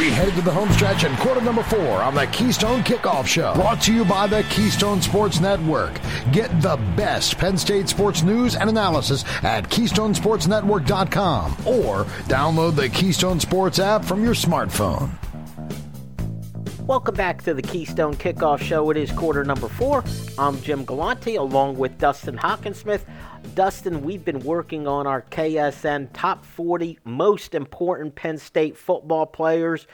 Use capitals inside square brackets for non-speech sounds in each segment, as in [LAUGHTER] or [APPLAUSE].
We head to the home stretch in quarter number four on the Keystone Kickoff Show. Brought to you by the Keystone Sports Network. Get the best Penn State sports news and analysis at KeystonesportsNetwork.com or download the Keystone Sports app from your smartphone. Welcome back to the Keystone Kickoff Show. It is quarter number four. I'm Jim Galante along with Dustin Hockensmith. Dustin, we've been working on our KSN top 40 most important Penn State football players.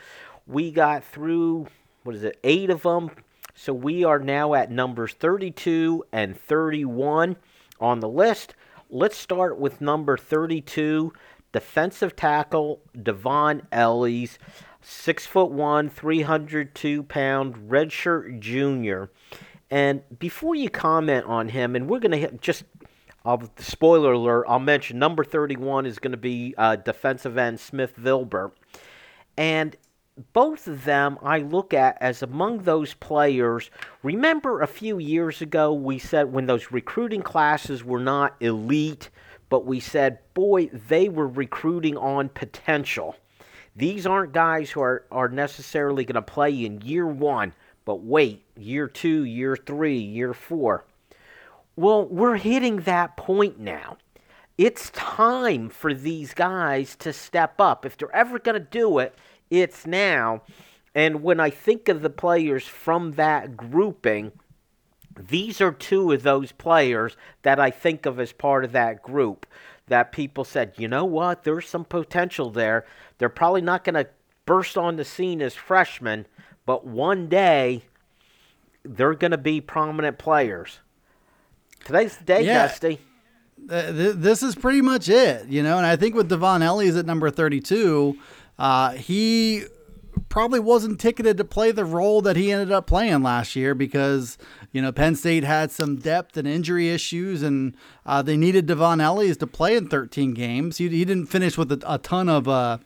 We got through, what is it, eight of them. So we are now at numbers 32 and 31 on the list. Let's start with number 32, defensive tackle Dvon Ellies, six foot one, 302 pound, redshirt junior. And before you comment on him, and we're going to just I'll, spoiler alert, I'll mention number 31 is going to be uh, defensive end Smith Vilbert. And both of them I look at as among those players. Remember a few years ago we said when those recruiting classes were not elite, but we said, boy, they were recruiting on potential. These aren't guys who are, are necessarily going to play in year one, but wait, year two, year three, year four. Well, we're hitting that point now. It's time for these guys to step up. If they're ever going to do it, it's now. And when I think of the players from that grouping, these are two of those players that I think of as part of that group. That people said, you know what, there's some potential there. They're probably not going to burst on the scene as freshmen, but one day they're going to be prominent players. Today's the day, yeah. Dusty. Th- this is pretty much it, you know. And I think with Dvon Ellies at number 32, uh, he probably wasn't ticketed to play the role that he ended up playing last year because you know Penn State had some depth and injury issues, and uh, they needed Dvon Ellies to play in 13 games. He, he didn't finish with a, a ton of uh,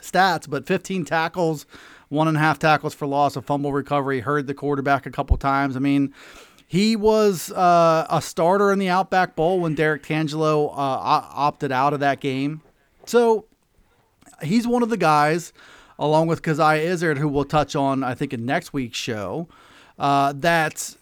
stats, but 15 tackles, one and a half tackles for loss, a fumble recovery, heard the quarterback a couple times. I mean, he was uh, a starter in the Outback Bowl when Derrick Tangelo uh, opted out of that game. So he's one of the guys, along with Coziah Izzard, who we'll touch on, I think, in next week's show, uh, that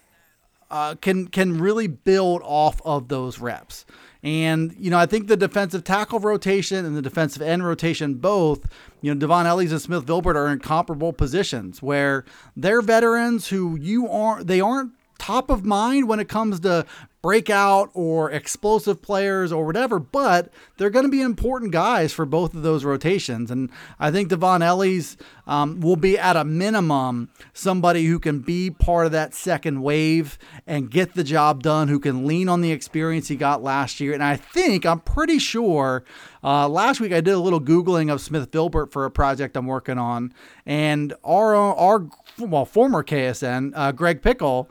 uh, can can really build off of those reps. And, you know, I think the defensive tackle rotation and the defensive end rotation both, you know, Dvon Ellies and Smith Vilbert are in comparable positions where they're veterans who you aren't, they aren't top of mind when it comes to breakout or explosive players or whatever, but they're going to be important guys for both of those rotations. And I think Dvon Ellies um, will be at a minimum somebody who can be part of that second wave and get the job done, who can lean on the experience he got last year. And I think, I'm pretty sure, uh, last week I did a little Googling of Smith Vilbert for a project I'm working on. And our, our well, former KSN, uh, Greg Pickel,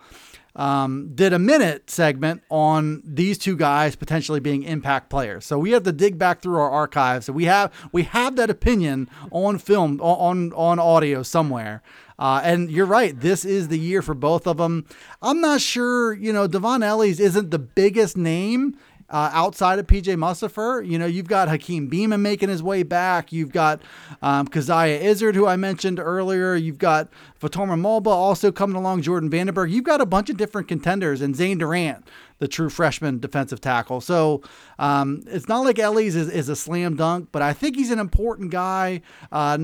um, did a minute segment on these two guys potentially being impact players. So we have to dig back through our archives. So we have we have that opinion on film on on audio somewhere. Uh, and you're right. This is the year for both of them. I'm not sure. You know, Dvon Ellies isn't the biggest name uh, outside of PJ Mustipher. You know, you've got Hakeem Beamon making his way back. You've got um, Coziah Izzard, who I mentioned earlier. You've got Fatorma Mulbah also coming along, Jordan Vandenberg. You've got a bunch of different contenders, and Zane Durant, the true freshman defensive tackle. So um, it's not like Ellies is, is, a slam dunk, but I think he's an important guy. Uh,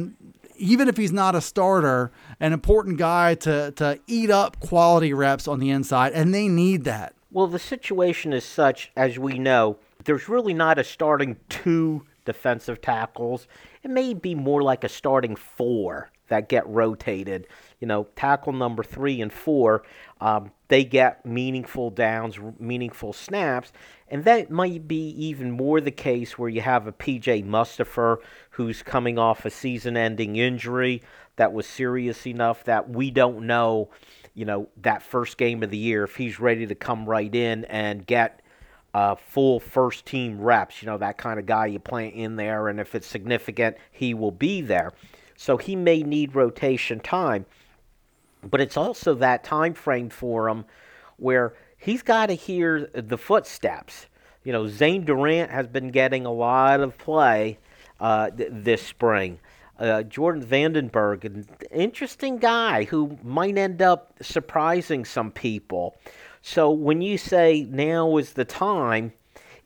even if he's not a starter, an important guy to to eat up quality reps on the inside, and they need that. Well, the situation is such, as we know, there's really not a starting two defensive tackles. It may be more like a starting four that get rotated. You know, tackle number three and four, um, they get meaningful downs, meaningful snaps. And that might be even more the case where you have a PJ Mustipher who's coming off a season ending injury that was serious enough that we don't know you know, that first game of the year, if he's ready to come right in and get uh, full first team reps, you know, that kind of guy you plant in there, and if it's significant, he will be there. So he may need rotation time. But it's also that time frame for him where he's got to hear the footsteps. You know, Zane Durant has been getting a lot of play uh, th- this spring. Uh, Jordan Vandenberg, an interesting guy who might end up surprising some people. So when you say now is the time,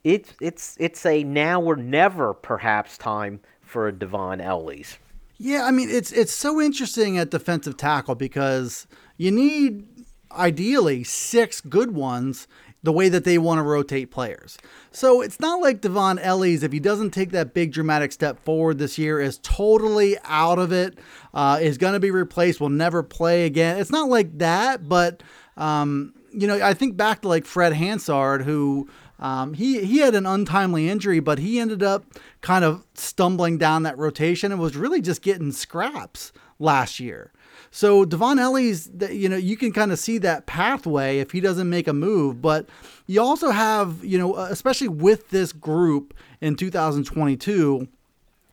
it's it's it's a now or never perhaps time for a Dvon Ellies. Yeah, I mean it's it's so interesting at defensive tackle because you need ideally six good ones the way that they want to rotate players. So it's not like Dvon Ellies, if he doesn't take that big dramatic step forward this year, is totally out of it, uh, is going to be replaced, will never play again. It's not like that, but, um, you know, I think back to like Fred Hansard, who. Um, he he had an untimely injury, but he ended up kind of stumbling down that rotation and was really just getting scraps last year. So Dvon Ellies, you know, you can kind of see that pathway if he doesn't make a move. But you also have, you know, especially with this group in 2022,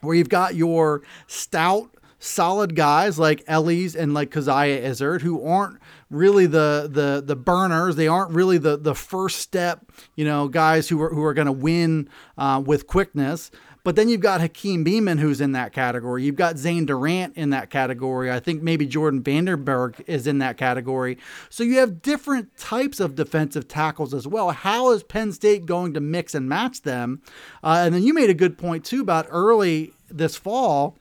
where you've got your stout, solid guys like Ellies and like Coziah Izzard, who aren't really the the the burners. They aren't really the the first step, you know, guys who are who are going to win uh, with quickness. But then you've got Hakeem Beamon, who's in that category. You've got Zane Durant in that category. I think maybe Jordan Vandenberg is in that category. So you have different types of defensive tackles as well. How is Penn State going to mix and match them? Uh, and then you made a good point, too, about early this fall.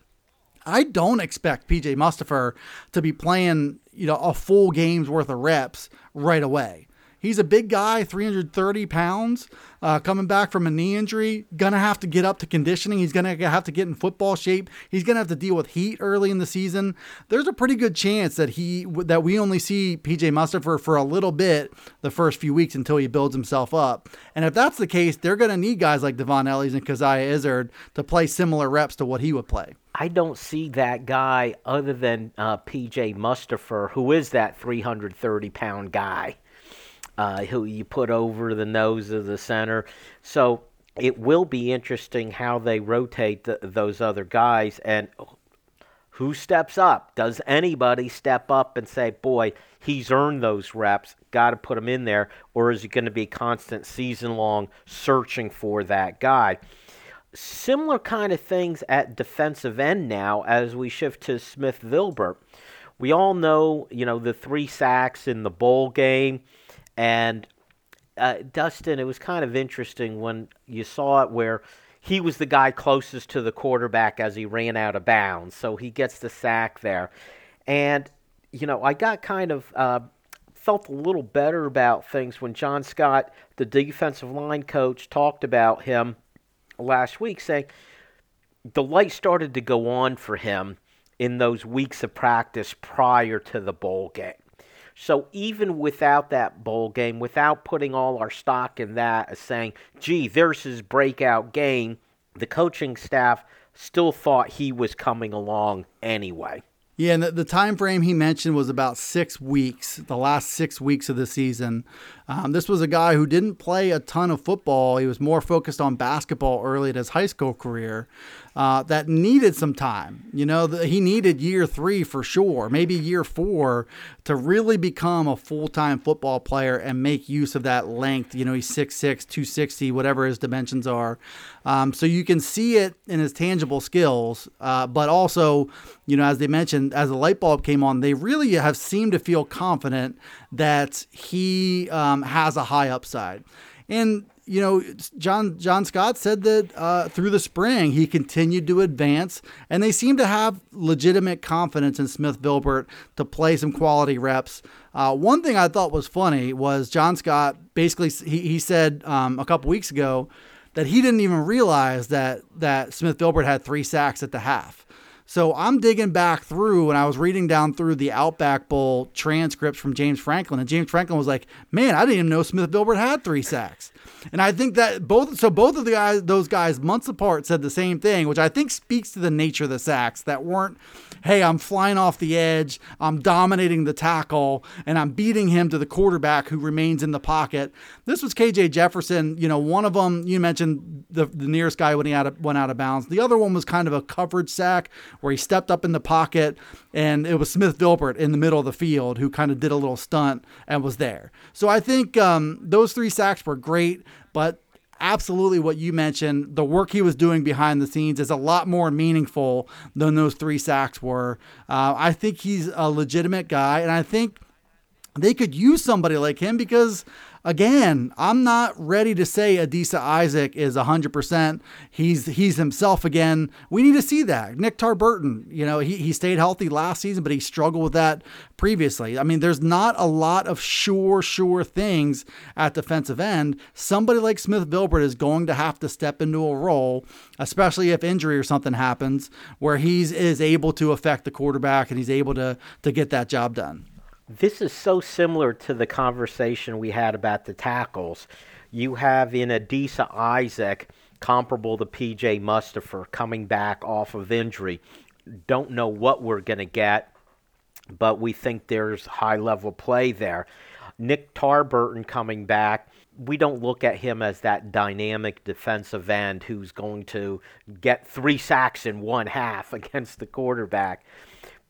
I don't expect PJ Mustipher to be playing, you know, a full game's worth of reps right away. He's a big guy, 330 pounds, uh, coming back from a knee injury. Gonna have to get up to conditioning. He's gonna have to get in football shape. He's gonna have to deal with heat early in the season. There's a pretty good chance that he that we only see PJ Mustipher for a little bit the first few weeks until he builds himself up. And if that's the case, they're gonna need guys like Dvon Ellies and Coziah Izzard to play similar reps to what he would play. I don't see that guy other than uh, PJ Mustipher, who is that 330 pound guy uh, who you put over the nose of the center. So it will be interesting how they rotate the, those other guys and who steps up. Does anybody step up and say, "Boy, he's earned those reps. Got to put him in there," or is it going to be constant season long searching for that guy? Similar kind of things at defensive end now as we shift to Smith Vilbert. We all know, you know, the three sacks in the bowl game and uh, Dustin, it was kind of interesting when you saw it where he was the guy closest to the quarterback as he ran out of bounds. So he gets the sack there. And, you know, I got kind of uh, felt a little better about things when John Scott, the defensive line coach, talked about him last week, saying the light started to go on for him in those weeks of practice prior to the bowl game. So even without that bowl game, without putting all our stock in that, as saying, gee, there's his breakout game, the coaching staff still thought he was coming along anyway. Yeah, and the, the time frame he mentioned was about six weeks, the last six weeks of the season. Um, this was a guy who didn't play a ton of football. He was more focused on basketball early in his high school career uh, that needed some time. You know, the, he needed year three for sure, maybe year four to really become a full time football player and make use of that length. You know, he's 6'6, 260, whatever his dimensions are. Um, so you can see it in his tangible skills, uh, but also, you know, as they mentioned, as the light bulb came on, they really have seemed to feel confident that he um, has a high upside. And you know, John John Scott said that uh, through the spring he continued to advance, and they seem to have legitimate confidence in Smith Vilbert to play some quality reps. Uh, one thing I thought was funny was John Scott basically he, he said um, a couple weeks ago that he didn't even realize that that Smith Vilbert had three sacks at the half. So I'm digging back through and I was reading down through the Outback Bowl transcripts from James Franklin. And James Franklin was like, man, I didn't even know Smith Vilbert had three sacks. And I think that both, so both of the guys, those guys months apart said the same thing, which I think speaks to the nature of the sacks that weren't, hey, I'm flying off the edge, I'm dominating the tackle, and I'm beating him to the quarterback who remains in the pocket. This was KJ Jefferson. You know, one of them, you mentioned the, the nearest guy when he out of, went out of bounds. The other one was kind of a coverage sack where he stepped up in the pocket and it was Smith Vilbert in the middle of the field who kind of did a little stunt and was there. So I think um, those three sacks were great, but absolutely what you mentioned. The work he was doing behind the scenes is a lot more meaningful than those three sacks were. Uh, I think he's a legitimate guy, and I think they could use somebody like him because again, I'm not ready to say Adisa Isaac is 100%. He's he's himself again. We need to see that. Nick Tarburton, you know, he, he stayed healthy last season, but he struggled with that previously. I mean, there's not a lot of sure, sure things at defensive end. Somebody like Smith Vilbert is going to have to step into a role, especially if injury or something happens, where he's is able to affect the quarterback and he's able to to get that job done. This is so similar to the conversation we had about the tackles. You have in Adisa Isaac, comparable to PJ Mustipher, coming back off of injury. Don't know what we're going to get, but we think there's high level play there. Nick Tarburton coming back. We don't look at him as that dynamic defensive end who's going to get three sacks in one half [LAUGHS] against the quarterback.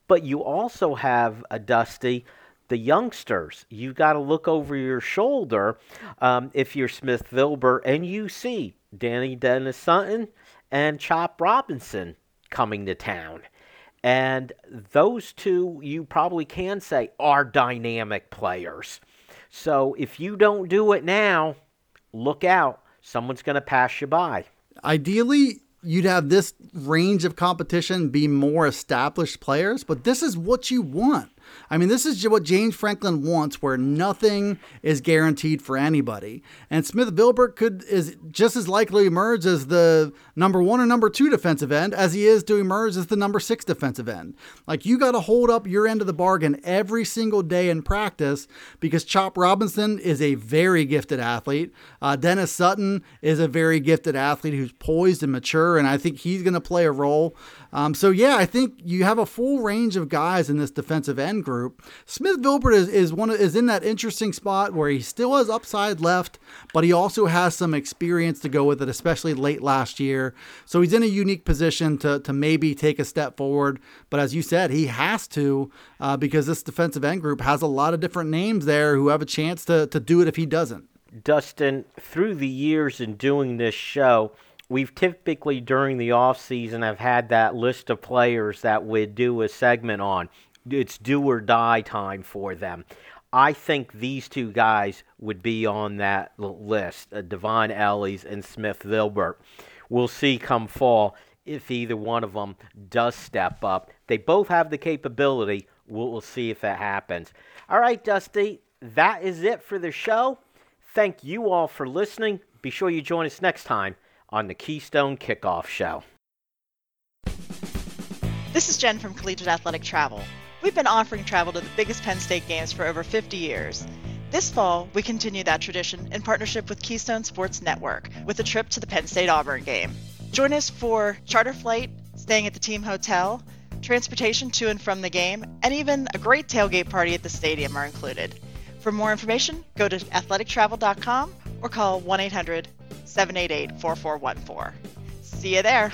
But you also have a Dusty the youngsters. You've got to look over your shoulder um, if you're Smith Vilbert and you see Dani Dennis Sutton and Chop Robinson coming to town. And those two, you probably can say, are dynamic players. So if you don't do it now, look out. Someone's going to pass you by. Ideally, you'd have this range of competition be more established players, but this is what you want. I mean, this is what James Franklin wants, where nothing is guaranteed for anybody. And Smith Vilbert could is just as likely emerge as the number one or number two defensive end as he is to emerge as the number six defensive end. Like you got to hold up your end of the bargain every single day in practice because Chop Robinson is a very gifted athlete. Uh, Dennis Sutton is a very gifted athlete who's poised and mature, and I think he's going to play a role. Um, so yeah, I think you have a full range of guys in this defensive end group. Smith Vilbert is, is one of, is in that interesting spot where he still has upside left, but he also has some experience to go with it, especially late last year. So he's in a unique position to to maybe take a step forward. But as you said, he has to uh, because this defensive end group has a lot of different names there who have a chance to to do it if he doesn't. Dustin, through the years in doing this show, we've typically during the off season have had that list of players that would do a segment on. It's do or die time for them. I think these two guys would be on that list, uh, Dvon Ellies and Smith Vilbert. We'll see come fall if either one of them does step up. They both have the capability. We'll, we'll see if that happens. All right, Dusty, that is it for the show. Thank you all for listening. Be sure you join us next time on the Keystone Kickoff Show. This is Jen from Collegiate Athletic Travel. We've been offering travel to the biggest Penn State games for over 50 years. This fall, we continue that tradition in partnership with Keystone Sports Network with a trip to the Penn State Auburn game. Join us for charter flight, staying at the team hotel, transportation to and from the game, and even a great tailgate party at the stadium are included. For more information, go to athletictravel.com or call 1 800 788 4414. See you there.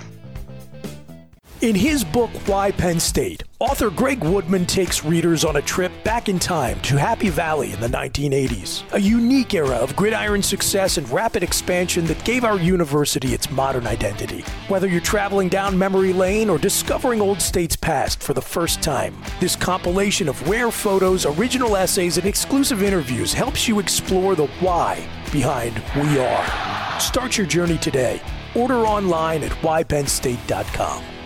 In his book, Why Penn State, author Greg Woodman takes readers on a trip back in time to Happy Valley in the 1980s, a unique era of gridiron success and rapid expansion that gave our university its modern identity. Whether you're traveling down memory lane or discovering Old State's past for the first time, this compilation of rare photos, original essays, and exclusive interviews helps you explore the why behind We Are. Start your journey today. Order online at whypennstate.com.